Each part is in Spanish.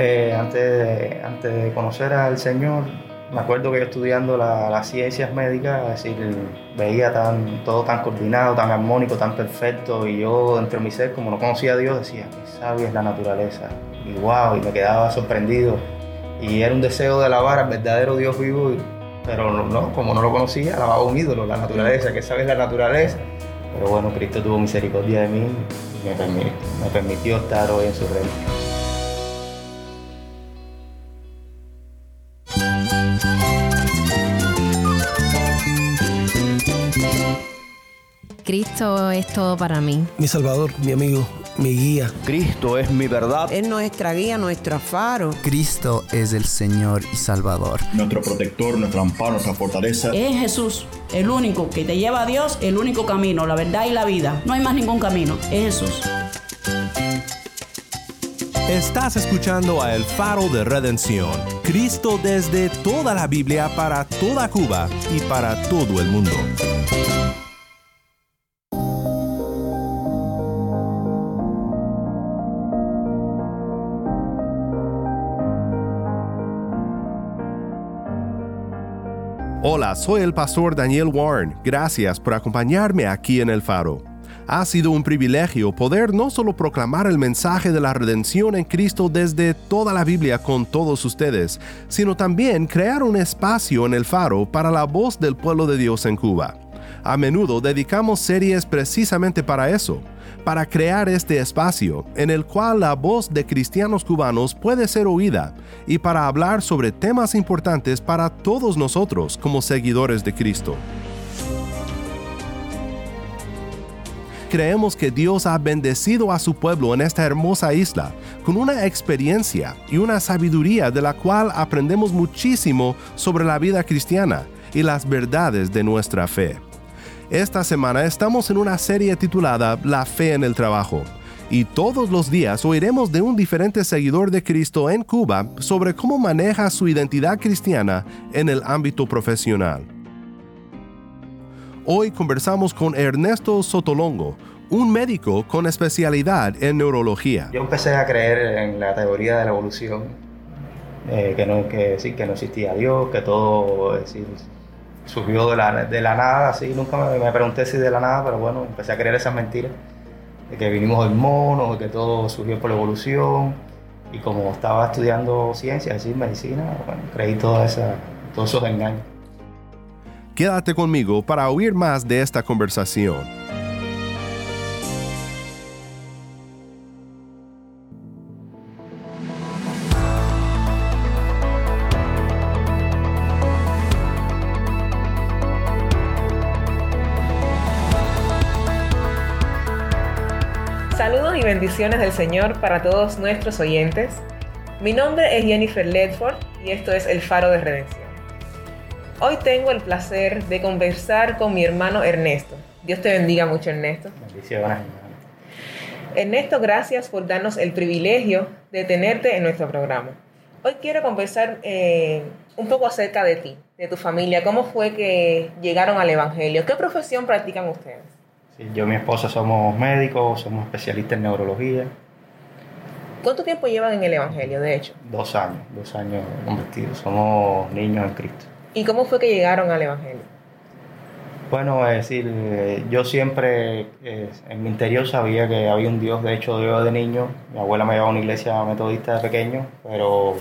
Eh, antes, de, conocer al Señor, me acuerdo que yo estudiando las ciencias médicas, es decir, veía tan, todo tan coordinado, tan armónico, tan perfecto, y yo dentro de mi ser, como no conocía a Dios, decía, qué sabia es la naturaleza, y wow, y me quedaba sorprendido, y era un deseo de alabar al verdadero Dios vivo, pero no, como no lo conocía, alababa un ídolo, la naturaleza, que sabes la naturaleza, pero bueno, Cristo tuvo misericordia de mí y me permitió, me permitió estar hoy en su reino. Cristo es todo para mí. Mi Salvador, mi amigo, mi guía. Cristo es mi verdad. Es nuestra guía, nuestro faro. Cristo es el Señor y Salvador. Nuestro protector, nuestro amparo, nuestra fortaleza. Es Jesús, el único que te lleva a Dios, el único camino, la verdad y la vida. No hay más ningún camino, es Jesús. Estás escuchando a El Faro de Redención. Cristo desde toda la Biblia para toda Cuba y para todo el mundo. Hola, soy el pastor Daniel Warren. Gracias por acompañarme aquí en el faro. Ha sido un privilegio poder no solo proclamar el mensaje de la redención en Cristo desde toda la Biblia con todos ustedes, sino también crear un espacio en el faro para la voz del pueblo de Dios en Cuba. A menudo dedicamos series precisamente para eso para crear este espacio en el cual la voz de cristianos cubanos puede ser oída y para hablar sobre temas importantes para todos nosotros como seguidores de Cristo. Creemos que Dios ha bendecido a su pueblo en esta hermosa isla con una experiencia y una sabiduría de la cual aprendemos muchísimo sobre la vida cristiana y las verdades de nuestra fe. Esta semana estamos en una serie titulada La fe en el trabajo. Y todos los días oiremos de un diferente seguidor de Cristo en Cuba sobre cómo maneja su identidad cristiana en el ámbito profesional. Hoy conversamos con Ernesto Sotolongo, un médico con especialidad en neurología. Yo empecé a creer en la teoría de la evolución, eh, que, no, que, sí, que no existía Dios, que todo surgió de la, de la nada, así, nunca me, pregunté si de la nada, pero bueno, empecé a creer esas mentiras, de que vinimos del mono, de que todo surgió por la evolución, y como estaba estudiando ciencia, es medicina, bueno, creí toda esa, todos esos engaños. Quédate conmigo para oír más de esta conversación. Bendiciones del Señor para todos nuestros oyentes. Mi nombre es Jennifer Ledford y esto es El Faro de Redención. Hoy tengo el placer de conversar con mi hermano Ernesto. Dios te bendiga mucho, Ernesto. Bendiciones. Ernesto, gracias por darnos el privilegio de tenerte en nuestro programa. Hoy quiero conversar eh, un poco acerca de ti, de tu familia. ¿Cómo fue que llegaron al Evangelio? ¿Qué profesión practican ustedes? Yo y mi esposa somos médicos, somos especialistas en neurología. ¿Cuánto tiempo llevan en el Evangelio, de hecho? Dos años, dos años convertidos. Somos niños en Cristo. ¿Y cómo fue que llegaron al Evangelio? Bueno, es decir, eh, yo siempre eh, en mi interior sabía que había un Dios, de hecho yo de niño, mi abuela me llevaba a una iglesia metodista de pequeño, pero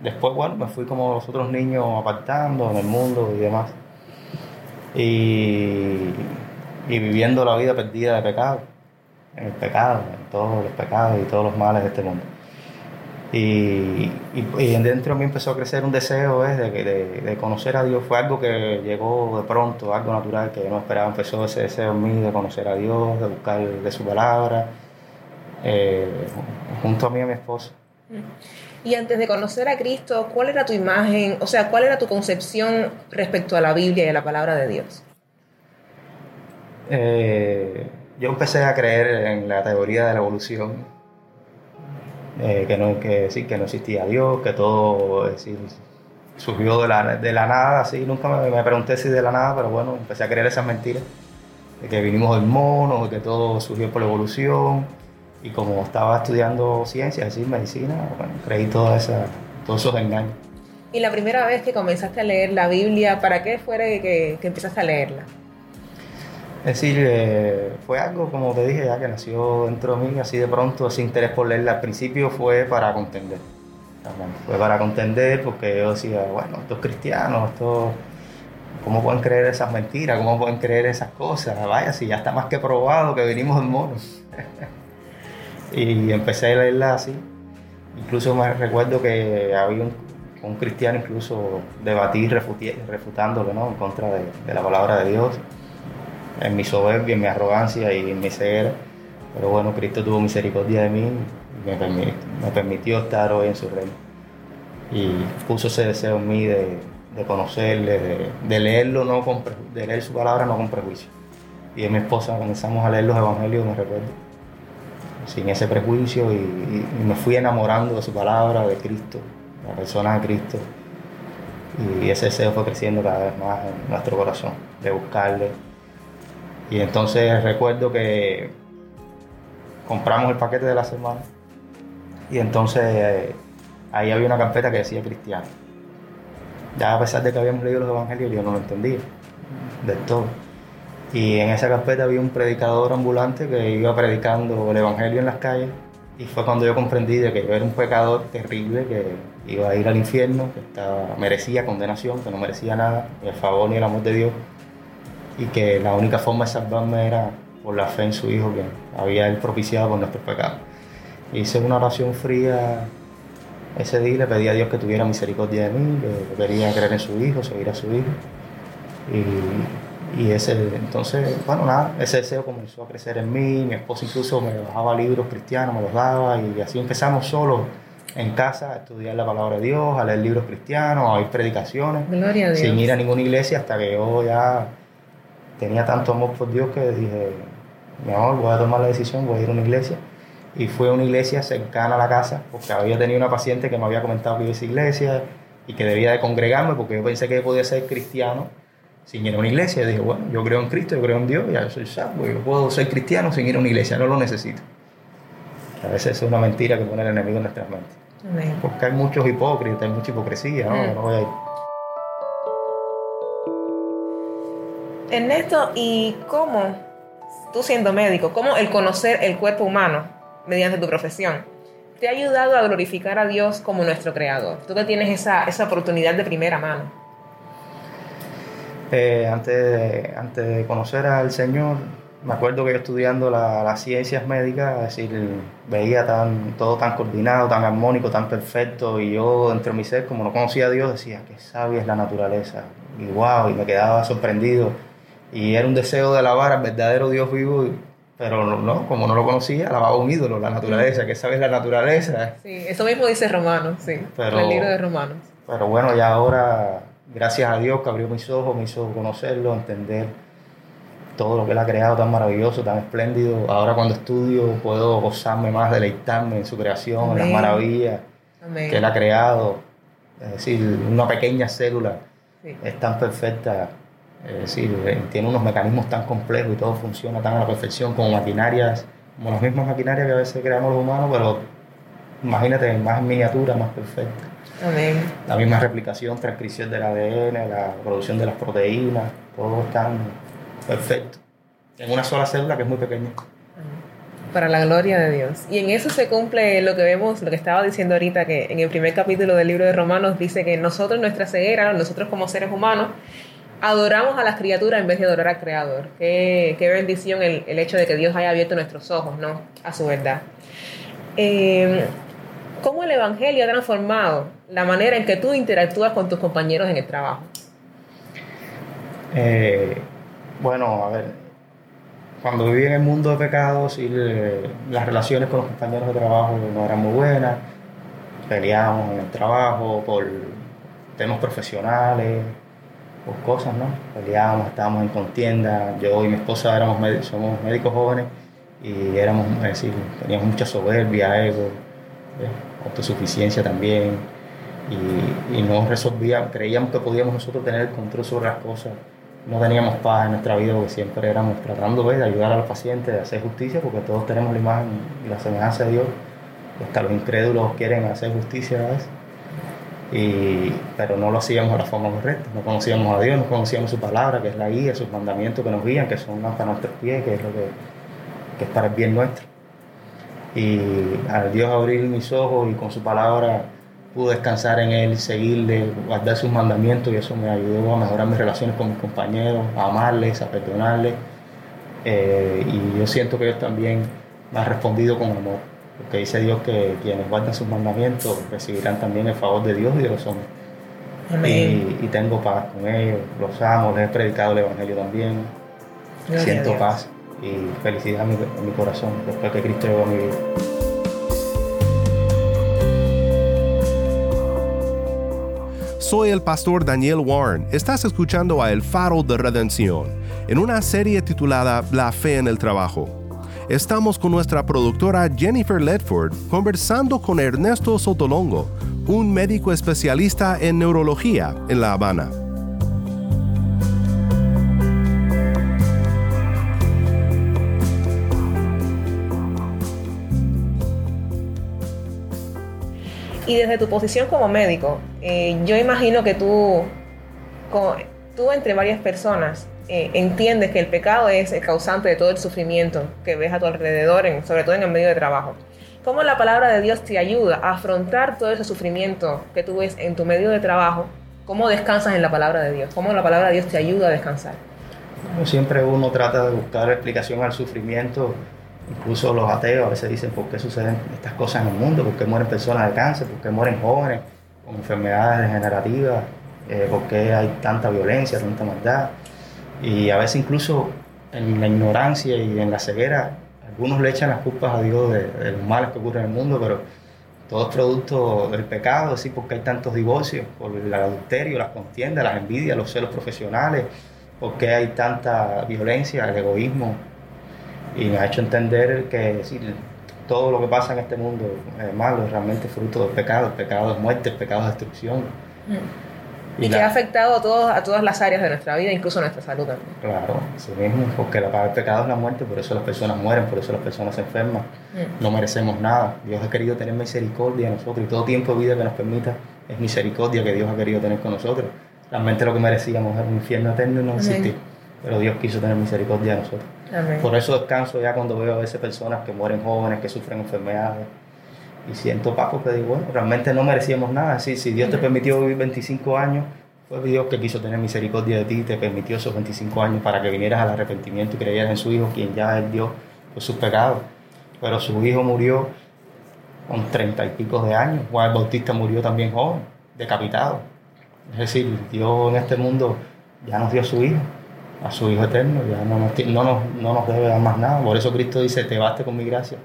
después, bueno, me fui como los otros niños apartando en el mundo y demás. Y y viviendo la vida perdida de pecado, en el pecado, en todos los pecados y todos los males de este mundo. Y, y, dentro de mí empezó a crecer un deseo ¿eh? de, de, de, conocer a Dios. Fue algo que llegó de pronto, algo natural que yo no esperaba. Empezó ese deseo en mí de conocer a Dios, de buscar de su palabra, eh, junto a mí y a mi esposa. Y antes de conocer a Cristo, ¿cuál era tu imagen, o sea, cuál era tu concepción respecto a la Biblia y a la palabra de Dios? Eh, yo empecé a creer en la teoría de la evolución, eh, que, no, que, no existía Dios, que todo surgió de la, de la nada, así, nunca me, pregunté si de la nada, pero bueno, empecé a creer esas mentiras, de que vinimos del mono, que todo surgió por la evolución, Y como estaba estudiando ciencias, es decir, medicina, bueno, creí toda esa, todos esos engaños. Y la primera vez que comenzaste a leer la Biblia, ¿para qué fue que, que empezaste a leerla? Es decir, eh, fue algo, como te dije, ya que nació dentro de mí, así de pronto, ese interés por leerla. Al principio fue para contender. Fue para contender porque yo decía, bueno, estos cristianos, estos, ¿cómo pueden creer esas mentiras? ¿Cómo pueden creer esas cosas? Vaya, si ya está más que probado que venimos en mono. y empecé a leerla así. Incluso me recuerdo que había un, cristiano incluso debatir refutándolo ¿no? en contra de la palabra de Dios en mi soberbia, en mi arrogancia y en mi ceguera. Pero bueno, Cristo tuvo misericordia de mí y me permitió, estar hoy en su reino. Y puso ese deseo en mí de, conocerle, de, leerlo, no con, de leer su palabra no con prejuicio. Y en mi esposa comenzamos a leer los evangelios, me recuerdo, sin ese prejuicio y me fui enamorando de su palabra, de Cristo, de la persona de Cristo. Y ese deseo fue creciendo cada vez más en nuestro corazón, de buscarle, y entonces recuerdo que compramos el paquete de la semana y entonces eh, ahí había una carpeta que decía cristiano. Ya a pesar de que habíamos leído los evangelios, yo no lo entendía del todo. Y en esa carpeta había un predicador ambulante que iba predicando el evangelio en las calles y fue cuando yo comprendí de que yo era un pecador terrible que iba a ir al infierno, que merecía condenación, que no merecía nada, ni el favor ni el amor de Dios y que la única forma de salvarme era por la fe en su Hijo que había Él propiciado por nuestros pecados. Hice una oración fría ese día y le pedí a Dios que tuviera misericordia de mí, que quería creer en su Hijo, seguir a su Hijo. Y, y ese, entonces, bueno, nada, ese deseo comenzó a crecer en mí. Mi esposa incluso me bajaba libros cristianos, me los daba y así empezamos solos en casa a estudiar la palabra de Dios, a leer libros cristianos, a oír predicaciones, sin ir a ninguna iglesia hasta que yo ya tenía tanto amor por Dios que dije, mi amor, voy a tomar la decisión, voy a ir a una iglesia. Y fue a una iglesia cercana a la casa, porque había tenido una paciente que me había comentado que iba a esa iglesia y que debía de congregarme, porque yo pensé que podía ser cristiano sin ir a una iglesia. Y dije, bueno, yo creo en Cristo, yo creo en Dios, ya soy salvo, yo puedo ser cristiano sin ir a una iglesia, no lo necesito. A veces es una mentira que pone el enemigo en nuestras mentes. Porque hay muchos hipócritas, hay mucha hipocresía, ¿no? Mm. no voy a ir. Ernesto, ¿y cómo, tú siendo médico, cómo el conocer el cuerpo humano mediante tu profesión te ha ayudado a glorificar a Dios como nuestro creador? Tú que tienes esa, esa oportunidad de primera mano. Eh, antes, de, antes de conocer al Señor, me acuerdo que yo estudiando las ciencias médicas, es decir, veía tan, todo tan coordinado, tan armónico, tan perfecto, y yo dentro de mi ser, como no conocía a Dios, decía, qué sabia es la naturaleza, y wow, y me quedaba sorprendido y era un deseo de alabar al verdadero Dios vivo, pero no, como no lo conocía, alababa un ídolo, la naturaleza, que sabes la naturaleza. Sí, eso mismo dice Romanos, sí, el libro de Romanos. Pero bueno, ya ahora, gracias a Dios que abrió mis ojos, me hizo conocerlo, entender todo lo que Él ha creado tan maravilloso, tan espléndido. Ahora cuando estudio puedo gozarme más, deleitarme en su creación, en las maravillas que Él ha creado. Es decir, una pequeña célula es tan perfecta es decir, eh, tiene unos mecanismos tan complejos y todo funciona tan a la perfección como maquinarias, como las mismas maquinarias que a veces creamos los humanos, pero imagínate, más miniatura, más perfecta. La misma replicación, transcripción del ADN, la producción de las proteínas, todo es tan perfecto. En una sola célula que es muy pequeña. Para la gloria de Dios. Y en eso se cumple lo que vemos, lo que estaba diciendo ahorita, que en el primer capítulo del libro de Romanos dice que nosotros, nuestra ceguera, nosotros como seres humanos, adoramos a las criaturas en vez de adorar al Creador. Qué, bendición el, hecho de que Dios haya abierto nuestros ojos ¿no? a su verdad. Eh, ¿Cómo el Evangelio ha transformado la manera en que tú interactúas con tus compañeros en el trabajo? Eh, bueno, a ver, cuando viví en el mundo de pecados y las relaciones con los compañeros de trabajo no eran muy buenas, peleábamos en el trabajo por temas profesionales, pues, cosas, ¿no? Peleábamos, estábamos en contienda. Yo y mi esposa éramos somos médicos jóvenes y éramos, es decir, teníamos mucha soberbia, ego, autosuficiencia también. Y, no resolvíamos, creíamos que podíamos nosotros tener el control sobre las cosas no teníamos paz en nuestra vida porque siempre éramos tratando pues, de ayudar a los pacientes, de hacer justicia, porque todos tenemos la imagen y la semejanza de Dios. Hasta los incrédulos quieren hacer justicia a veces. Y, pero no lo hacíamos de la forma correcta. No conocíamos a Dios, no conocíamos su palabra, que es la guía, sus mandamientos que nos guían, que son para nuestros pies, que es lo que, que es para el bien nuestro. Y al Dios abrir mis ojos y con su palabra pude descansar en Él, seguirle, guardar sus mandamientos y eso me ayudó a mejorar mis relaciones con mis compañeros, a amarles, a perdonarles. Eh, y yo siento que Dios también me ha respondido con amor, porque dice Dios que quienes guardan sus mandamientos recibirán también el favor de Dios y de los hombres. Amén. Y, y tengo paz con ellos, los amo, les he predicado el Evangelio también. Siento paz y felicidad en mi, en mi corazón después que Cristo llegó a mi vida. Soy el pastor Daniel Warren. Estás escuchando a El Faro de Redención, en una serie titulada La Fe en el Trabajo. Estamos con nuestra productora Jennifer Ledford conversando con Ernesto Sotolongo, un médico especialista en neurología en La Habana. Y desde tu posición como médico, eh, yo imagino que tú, tú entre varias personas, eh, entiendes que el pecado es el causante de todo el sufrimiento que ves a tu alrededor, en- sobre todo en el medio de trabajo. ¿Cómo la palabra de Dios te ayuda a afrontar todo ese sufrimiento que tú ves en tu medio de trabajo? ¿Cómo descansas en la palabra de Dios? ¿Cómo la palabra de Dios te ayuda a descansar? Siempre uno trata de buscar explicación al sufrimiento, incluso los ateos a veces dicen por qué suceden estas cosas en el mundo, por qué mueren personas de cáncer, por qué mueren jóvenes con enfermedades degenerativas, eh, por qué hay tanta violencia, tanta maldad. Y a veces incluso en la ignorancia y en la ceguera, algunos le echan las culpas a Dios de, los males que ocurren en el mundo, pero todo es producto del pecado, así porque hay tantos divorcios, por el adulterio, las contiendas, las envidias, los celos profesionales, porque hay tanta violencia, el egoísmo. Y me ha hecho entender que sí, todo lo que pasa en este mundo es malo, es realmente fruto del pecado. El pecado es muerte, el pecado es destrucción. Y, que la- ha afectado a, todos, a todas las áreas de nuestra vida, incluso nuestra salud también. Claro, así mismo, porque la paga del pecado es la muerte, por eso las personas mueren, por eso las personas se enferman. No merecemos nada. Dios ha querido tener misericordia de nosotros y todo tiempo de vida que nos permita es misericordia que Dios ha querido tener con nosotros. Realmente lo que merecíamos era un infierno eterno y no existir. Pero Dios quiso tener misericordia de nosotros. Amén. Por eso descanso ya cuando veo a veces personas que mueren jóvenes, que sufren enfermedades. Y siento paz porque digo, bueno, realmente no merecíamos nada. Sí, si Dios te permitió vivir 25 años, fue Dios que quiso tener misericordia de ti y te permitió esos 25 años para que vinieras al arrepentimiento y creyeras en su Hijo, quien ya es Dios por sus pecados. Pero su Hijo murió con 30 y pico de años. Juan el Bautista murió también joven, decapitado. Es decir, Dios en este mundo ya nos dio a su Hijo, a su Hijo eterno, ya no nos, no nos, no nos debe dar más nada. Por eso Cristo dice, te baste con mi gracia,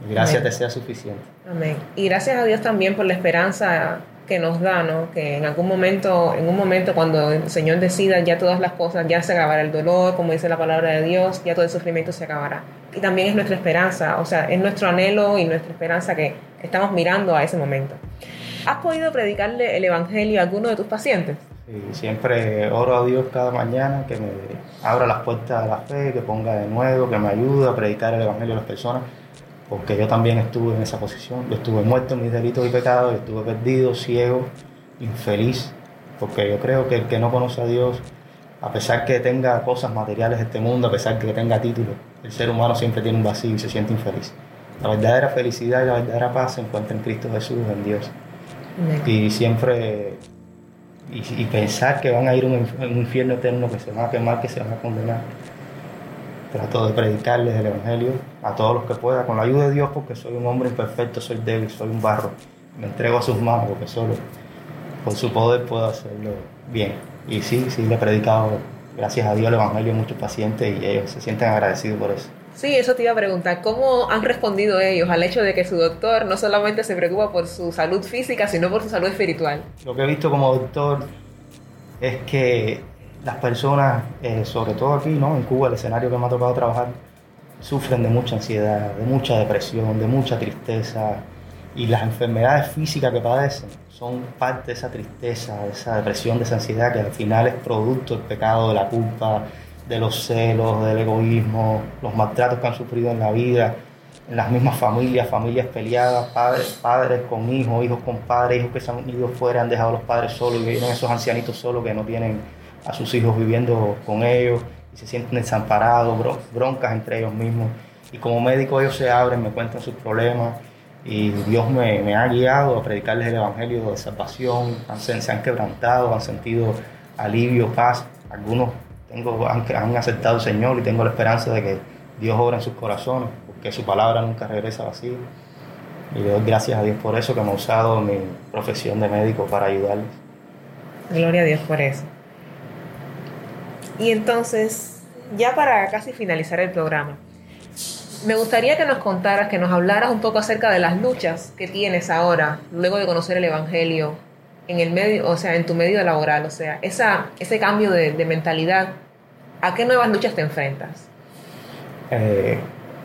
mi gracia Amén. te sea suficiente. Amén. Y gracias a Dios también por la esperanza que nos da, ¿no? Que en algún momento, en un momento cuando el Señor decida ya todas las cosas, ya se acabará el dolor, como dice la palabra de Dios, ya todo el sufrimiento se acabará. Y también es nuestra esperanza, o sea, es nuestro anhelo y nuestra esperanza que estamos mirando a ese momento. ¿Has podido predicarle el Evangelio a alguno de tus pacientes? Y siempre oro a Dios cada mañana que me abra las puertas de la fe, que ponga de nuevo, que me ayude a predicar el Evangelio a las personas, porque yo también estuve en esa posición. Yo estuve muerto en mis delitos y pecados, yo estuve perdido, ciego, infeliz, porque yo creo que el que no conoce a Dios, a pesar que tenga cosas materiales de este mundo, a pesar que tenga títulos, el ser humano siempre tiene un vacío y se siente infeliz. La verdadera felicidad y la verdadera paz se encuentra en Cristo Jesús, en Dios y siempre y, y pensar que van a ir a un, un infierno eterno que se van a quemar que se van a condenar trato de predicarles el evangelio a todos los que pueda con la ayuda de Dios porque soy un hombre imperfecto soy débil soy un barro me entrego a sus manos porque solo por su poder puedo hacerlo bien y sí sí le he predicado gracias a Dios el evangelio a muchos pacientes y ellos se sienten agradecidos por eso Sí, eso te iba a preguntar. ¿Cómo han respondido ellos al hecho de que su doctor no solamente se preocupa por su salud física, sino por su salud espiritual? Lo que he visto como doctor es que las personas, eh, sobre todo aquí, ¿no? En Cuba, el escenario que me ha tocado trabajar, sufren de mucha ansiedad, de mucha depresión, de mucha tristeza, Y las enfermedades físicas que padecen son parte de esa tristeza, de esa depresión, de esa ansiedad que al final es producto del pecado, de la culpa, de los celos, del egoísmo, los maltratos que han sufrido en la vida, en las mismas familias, familias peleadas, padres, padres con hijos, hijos con padres, hijos que se han ido fuera, han dejado a los padres solos y vienen esos ancianitos solos que no tienen a sus hijos viviendo con ellos y se sienten desamparados, broncas entre ellos mismos. Y como médico ellos se abren, me cuentan sus problemas y Dios me, ha guiado a predicarles el Evangelio de salvación, han, se han quebrantado, han sentido alivio, paz. Algunos tengo, han, han aceptado al Señor y tengo la esperanza de que Dios obra en sus corazones, porque su palabra nunca regresa vacía. Y le doy gracias a Dios por eso, que me ha usado mi profesión de médico para ayudarles. Gloria a Dios por eso. Y entonces, ya para casi finalizar el programa, me gustaría que nos contaras, que nos hablaras un poco acerca de las luchas que tienes ahora, luego de conocer el Evangelio, en el medio, o sea, en tu medio laboral, o sea, esa, ese cambio de, mentalidad, ¿a qué nuevas luchas te enfrentas? Eh,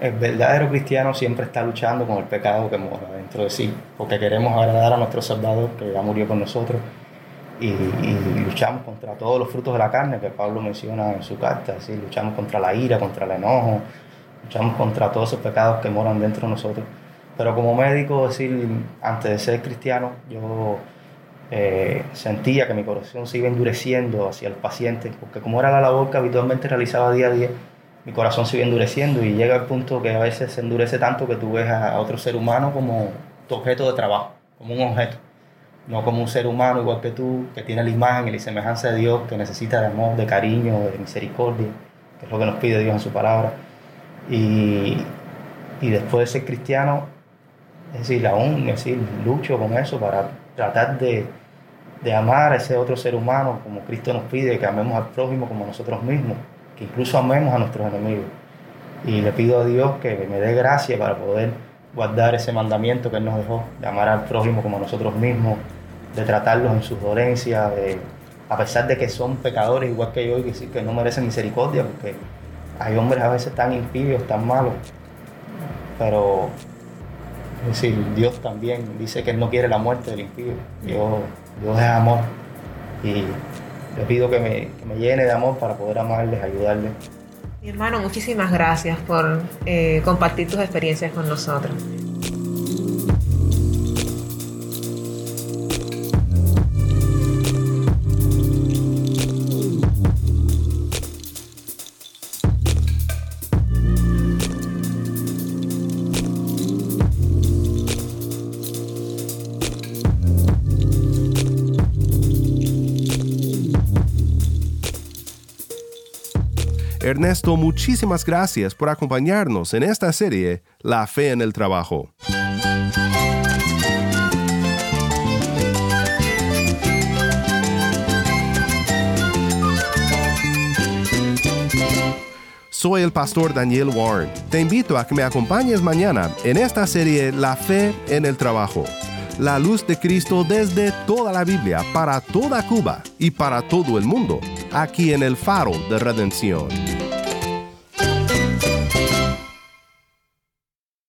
el verdadero cristiano siempre está luchando con el pecado que mora dentro de sí, porque queremos agradar a nuestro Salvador que ya murió con nosotros y, luchamos contra todos los frutos de la carne que Pablo menciona en su carta, ¿sí? luchamos contra la ira, contra el enojo, luchamos contra todos esos pecados que moran dentro de nosotros. Pero como médico, decir, antes de ser cristiano, yo eh, sentía que mi corazón se iba endureciendo hacia el paciente, porque como era la labor que habitualmente realizaba día a día, mi corazón se iba endureciendo y llega al punto que a veces se endurece tanto que tú ves a otro ser humano como tu objeto de trabajo, como un objeto, no como un ser humano igual que tú, que tiene la imagen y la semejanza de Dios, que necesita de amor, de cariño, de misericordia, que es lo que nos pide Dios en su palabra. Y, y después de ser cristiano, es decir, aún decir, lucho con eso para tratar de, de amar a ese otro ser humano como Cristo nos pide, que amemos al prójimo como nosotros mismos, que incluso amemos a nuestros enemigos. Y le pido a Dios que me dé gracia para poder guardar ese mandamiento que Él nos dejó, de amar al prójimo como nosotros mismos, de tratarlos en sus dolencias, de, a pesar de que son pecadores igual que yo y que, que no merecen misericordia, porque hay hombres a veces tan impíos, tan malos, pero es decir, Dios también dice que Él no quiere la muerte del impío, Dios, Dios es amor y le pido que me, que me llene de amor para poder amarles, ayudarles. Mi hermano, muchísimas gracias por eh, compartir tus experiencias con nosotros. Ernesto, muchísimas gracias por acompañarnos en esta serie La fe en el trabajo. Soy el pastor Daniel Warren. Te invito a que me acompañes mañana en esta serie La fe en el trabajo. La luz de Cristo desde toda la Biblia, para toda Cuba y para todo el mundo, aquí en el faro de redención.